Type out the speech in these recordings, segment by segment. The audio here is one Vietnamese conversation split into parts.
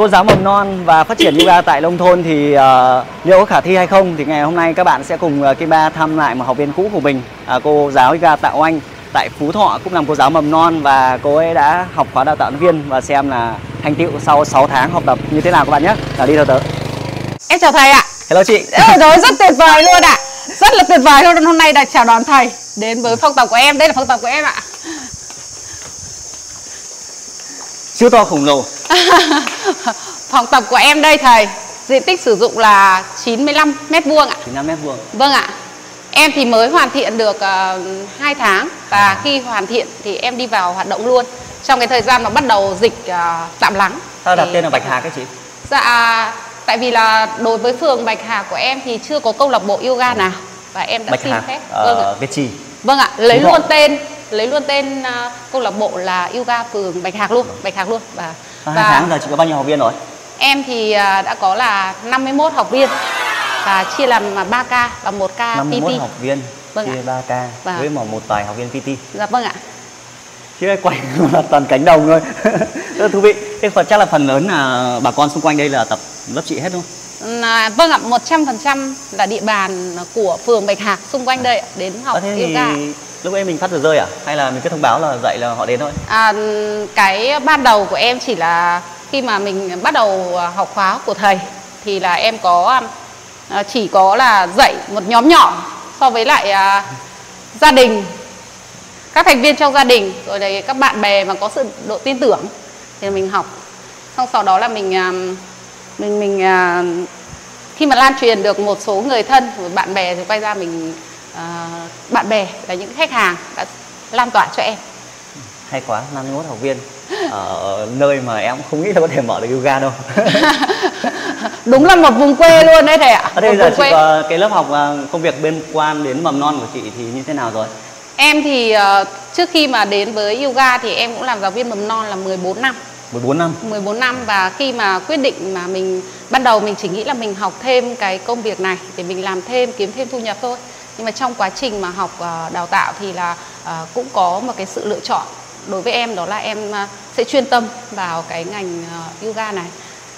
cô giáo mầm non và phát triển yoga tại nông thôn thì uh, liệu có khả thi hay không thì ngày hôm nay các bạn sẽ cùng uh, Kim Ba thăm lại một học viên cũ của mình uh, cô giáo yoga Tạ Oanh tại Phú Thọ cũng làm cô giáo mầm non và cô ấy đã học khóa đào tạo viên và xem là thành tựu sau 6 tháng học tập như thế nào các bạn nhé. Nào đi theo tớ. Em chào thầy ạ. Hello chị. Ôi rồi rất tuyệt vời luôn ạ. Rất là tuyệt vời luôn hôm nay đã chào đón thầy đến với phòng tập của em. Đây là phòng tập của em ạ. Siêu to khổng lồ. phòng tập của em đây thầy. Diện tích sử dụng là 95 mét vuông ạ. 95 mét vuông. Vâng ạ. Em thì mới hoàn thiện được uh, ờ, 2 tháng và à. khi hoàn thiện thì em đi vào hoạt động luôn. Trong cái thời gian mà bắt đầu dịch uh, tạm lắng. Sao đặt tên là Bạch Hà các chị? Dạ tại vì là đối với phường Bạch Hà của em thì chưa có câu lạc bộ yoga nào và em đã Bạch xin Hà, phép. Uh, vâng ạ. Việt Trì. Vâng ạ, lấy Đúng luôn tên lấy luôn tên uh, câu lạc bộ là yoga phường Bạch Hạc luôn, Bạch Hạc luôn và, và hai tháng giờ chị có bao nhiêu học viên rồi? Em thì uh, đã có là 51 học viên và chia làm 3 ca và một ca 51 PT. học viên vâng chia 3 ca vâng. với một một vài học viên PT. Dạ vâng ạ. Chứ quay là toàn cánh đồng thôi. Rất thú vị. Thế phần chắc là phần lớn là bà con xung quanh đây là tập lớp chị hết luôn. À, vâng ạ, 100% là địa bàn của phường Bạch Hạc xung quanh đây đến học à, thế yoga. Thì lúc ấy mình phát tờ rơi à? Hay là mình cứ thông báo là dạy là họ đến thôi? À, cái ban đầu của em chỉ là khi mà mình bắt đầu học khóa của thầy thì là em có à, chỉ có là dạy một nhóm nhỏ so với lại à, gia đình các thành viên trong gia đình rồi đấy các bạn bè mà có sự độ tin tưởng thì mình học xong sau đó là mình à, mình mình à, khi mà lan truyền được một số người thân bạn bè thì quay ra mình à, bạn bè là những khách hàng đã lan tỏa cho em. Hay quá 51 học viên ở nơi mà em không nghĩ là có thể mở được yoga đâu. Đúng là một vùng quê luôn đấy thầy ạ ở đây giờ chị có cái lớp học à, công việc bên quan đến mầm non của chị thì như thế nào rồi? Em thì uh, trước khi mà đến với yoga thì em cũng làm giáo viên mầm non là 14 năm. 14 năm. 14 năm và khi mà quyết định mà mình ban đầu mình chỉ nghĩ là mình học thêm cái công việc này để mình làm thêm kiếm thêm thu nhập thôi nhưng mà trong quá trình mà học uh, đào tạo thì là uh, cũng có một cái sự lựa chọn. Đối với em đó là em uh, sẽ chuyên tâm vào cái ngành uh, yoga này.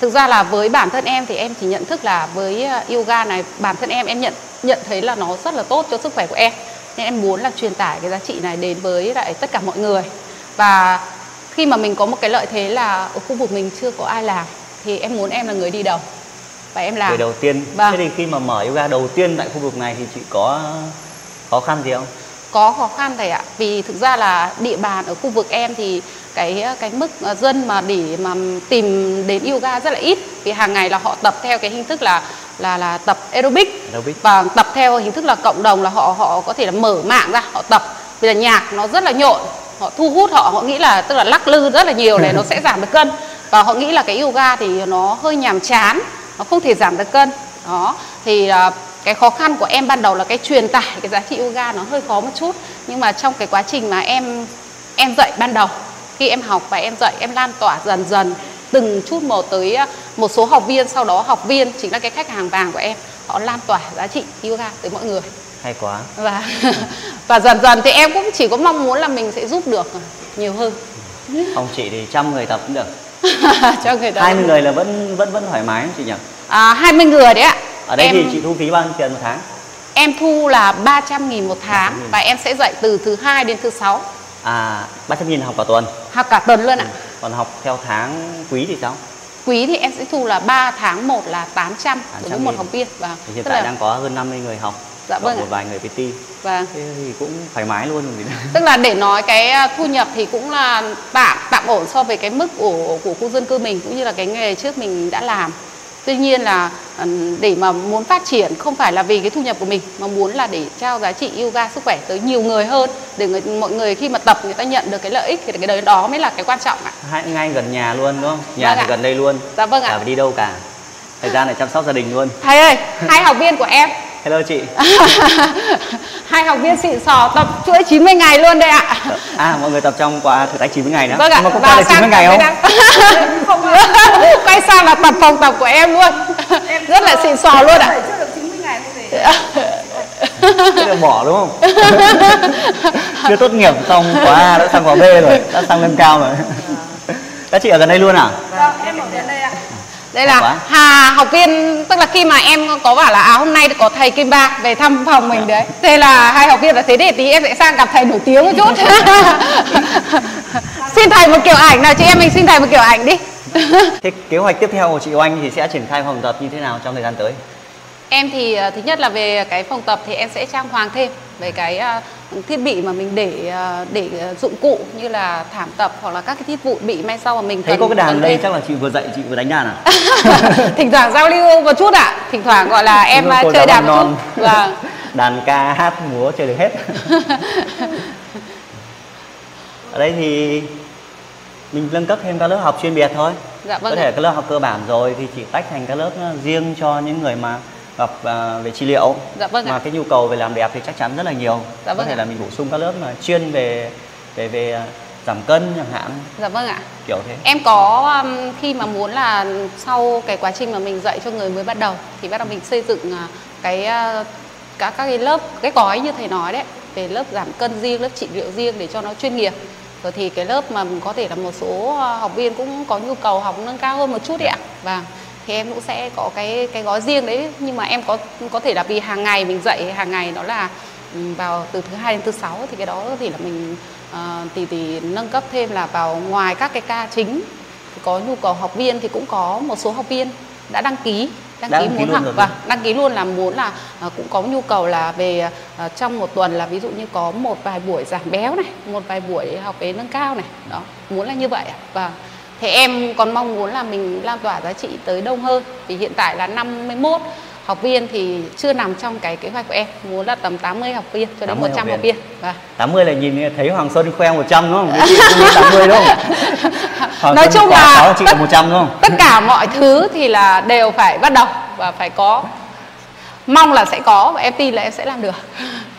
Thực ra là với bản thân em thì em chỉ nhận thức là với uh, yoga này bản thân em em nhận nhận thấy là nó rất là tốt cho sức khỏe của em. Nên em muốn là truyền tải cái giá trị này đến với lại tất cả mọi người. Và khi mà mình có một cái lợi thế là ở khu vực mình chưa có ai làm thì em muốn em là người đi đầu và em làm. Người đầu tiên. Vâng. thế thì khi mà mở yoga đầu tiên tại khu vực này thì chị có khó khăn gì không? Có khó khăn thầy ạ. Vì thực ra là địa bàn ở khu vực em thì cái cái mức dân mà để mà tìm đến yoga rất là ít. Vì hàng ngày là họ tập theo cái hình thức là là là tập aerobic, aerobic. và tập theo hình thức là cộng đồng là họ họ có thể là mở mạng ra họ tập. Vì là nhạc nó rất là nhộn họ thu hút họ họ nghĩ là tức là lắc lư rất là nhiều này nó sẽ giảm được cân. Và họ nghĩ là cái yoga thì nó hơi nhàm chán nó không thể giảm được cân. Đó. Thì uh, cái khó khăn của em ban đầu là cái truyền tải cái giá trị yoga nó hơi khó một chút. Nhưng mà trong cái quá trình mà em em dạy ban đầu khi em học và em dạy em lan tỏa dần dần từng chút một tới à, một số học viên sau đó học viên chính là cái khách hàng vàng của em họ lan tỏa giá trị yoga tới mọi người. Hay quá. Và và dần dần thì em cũng chỉ có mong muốn là mình sẽ giúp được nhiều hơn. Ông chị thì trăm người tập cũng được cho người tập 20 người là vẫn vẫn vẫn thoải mái chị nhỉ? À, 20 người đấy ạ. Ở đây em, thì chị thu phí bao nhiêu tiền một tháng? Em thu là 300 nghìn một tháng 300 và em sẽ dạy từ thứ hai đến thứ sáu. À 300 nghìn học cả tuần? Học cả tuần luôn ạ. Ừ. còn học theo tháng quý thì sao? Quý thì em sẽ thu là 3 tháng một là 800, 800 đối với một học viên. Và vâng. hiện tại là... đang có hơn 50 người học dạ vâng một vài người PT vâng. Thế thì cũng thoải mái luôn rồi tức là để nói cái à, thu nhập thì cũng là tạm tạm ổn so với cái mức của của khu dân cư mình cũng như là cái nghề trước mình đã làm. Tuy nhiên là để mà muốn phát triển không phải là vì cái thu nhập của mình mà muốn là để trao giá trị yoga sức khỏe tới nhiều người hơn để người, mọi người khi mà tập người ta nhận được cái lợi ích thì cái đấy đó mới là cái quan trọng ạ. Hai, ngay gần nhà luôn đúng không? Nhà vâng thì ạ. gần đây luôn. Dạ vâng ạ. Phải đi đâu cả. Thời gian để chăm sóc gia đình luôn. Thầy ơi hai học viên của em hello chị hai học viên xịn sò tập chuỗi 90 ngày luôn đây ạ à mọi người tập trong quá thử thách 90 ngày nữa vâng ạ. nhưng mà có qua được 90 ngày không không quay sang là tập phòng tập của em luôn em rất là xịn sò luôn ạ chưa được 90 ngày Thế là bỏ đúng không? Chưa tốt nghiệp xong khóa A đã sang khóa B rồi, đã sang lên cao rồi. Các chị ở gần đây luôn à? Vâng, em ở gần đây ạ. Đây là Quá. Hà học viên tức là khi mà em có bảo là à hôm nay có thầy Kim Ba về thăm phòng mình đấy thế là hai học viên là thế để tí em sẽ sang gặp thầy nổi tiếng một chút xin thầy một kiểu ảnh nào chị em mình xin thầy một kiểu ảnh đi Thế kế hoạch tiếp theo của chị Oanh thì sẽ triển khai phòng tập như thế nào trong thời gian tới? Em thì ờ, thứ nhất là về cái phòng tập thì em sẽ trang hoàng thêm về cái ờ, thiết bị mà mình để ờ, để ờ, dụng cụ như là thảm tập hoặc là các cái thiết vụ bị may sau mà mình Thấy cần có cái đàn đây chắc là chị vừa dạy chị vừa đánh đàn à? thỉnh thoảng giao lưu một chút ạ. Thỉnh thoảng gọi là em Đúng ờ, chơi đàn non. chút. vâng. Đàn ca hát múa chơi được hết. Ở đây thì mình nâng cấp thêm các lớp học chuyên biệt thôi. Dạ vâng có thể các lớp học cơ bản rồi thì chỉ tách thành các lớp riêng cho những người mà gặp ờ, về trị liệu Dạ vâng mà ạ. cái nhu cầu về làm đẹp thì chắc chắn rất là nhiều Dạ có vâng thể ạ. là mình bổ sung các lớp mà chuyên về về về ờ, giảm cân chẳng hạn dạ vâng ạ kiểu thế Em có um, khi mà muốn là sau cái quá trình mà mình dạy cho người mới bắt đầu thì bắt đầu mình xây dựng à, cái uh, các các cái lớp cái gói như thầy nói đấy về lớp giảm cân riêng, lớp trị liệu riêng để cho nó chuyên nghiệp. Rồi thì cái lớp mà có thể là một số học viên cũng có nhu cầu học nâng cao hơn một chút đấy ạ. Vâng. Thì em cũng sẽ có cái cái gói riêng đấy. Nhưng mà em có có thể là vì hàng ngày mình dạy hàng ngày đó là vào từ thứ hai đến thứ sáu thì cái đó thể là mình ờ, thì thì nâng cấp thêm là vào ngoài các cái ca chính. Thì có nhu cầu học viên thì cũng có một số học viên đã đăng ký đăng Đã ký đăng ký muốn học. và đăng ký luôn là muốn là ờ, cũng có nhu cầu là về ờ, trong một tuần là ví dụ như có một vài buổi giảm béo này một vài buổi học về nâng cao này. Đó muốn là như vậy và thì em còn mong muốn là mình lan tỏa giá trị tới đông hơn vì hiện tại là 51 học viên thì chưa nằm trong cái kế hoạch của em muốn là tầm 80 học viên cho đến 80 100 học học viên. viên và 80 là nhìn thấy Hoàng Xuân khoe 100 đúng không? Chị cũng nghĩ 80 đúng không? Hoàng Nói Xuân chung là- chị là 100 đúng không? tất cả mọi thứ thì là đều phải bắt đầu và phải có mong là sẽ có và em tin là em sẽ làm được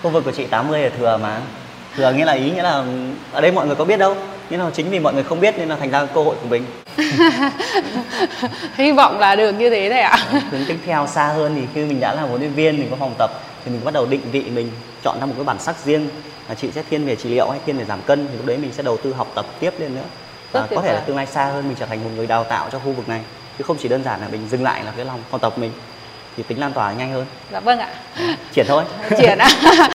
Khu vực của chị 80 là thừa mà Thừa nghĩa là ý nghĩa là ở đây mọi người có biết đâu Nhưng mà chính vì mọi người không biết nên là thành ra cơ hội của mình. Hy vọng là được như thế này ạ. Hướng tiếp theo xa hơn thì khi mình đã là huấn luyện viên, mình có phòng tập Thì mình bắt đầu định vị mình, chọn ra một cái bản sắc riêng. Là Chị sẽ thiên về trị liệu hay thiên về giảm cân Thì lúc đấy mình sẽ đầu tư học tập tiếp lên nữa. Và Rất có thể là tương lai xa hơn mình trở thành một người đào tạo cho khu vực này. Chứ không chỉ đơn giản là mình dừng lại là cái lòng phòng tập mình Thì tính lan tỏa nhanh hơn. Dạ vâng ạ. Triển thôi. Triển ạ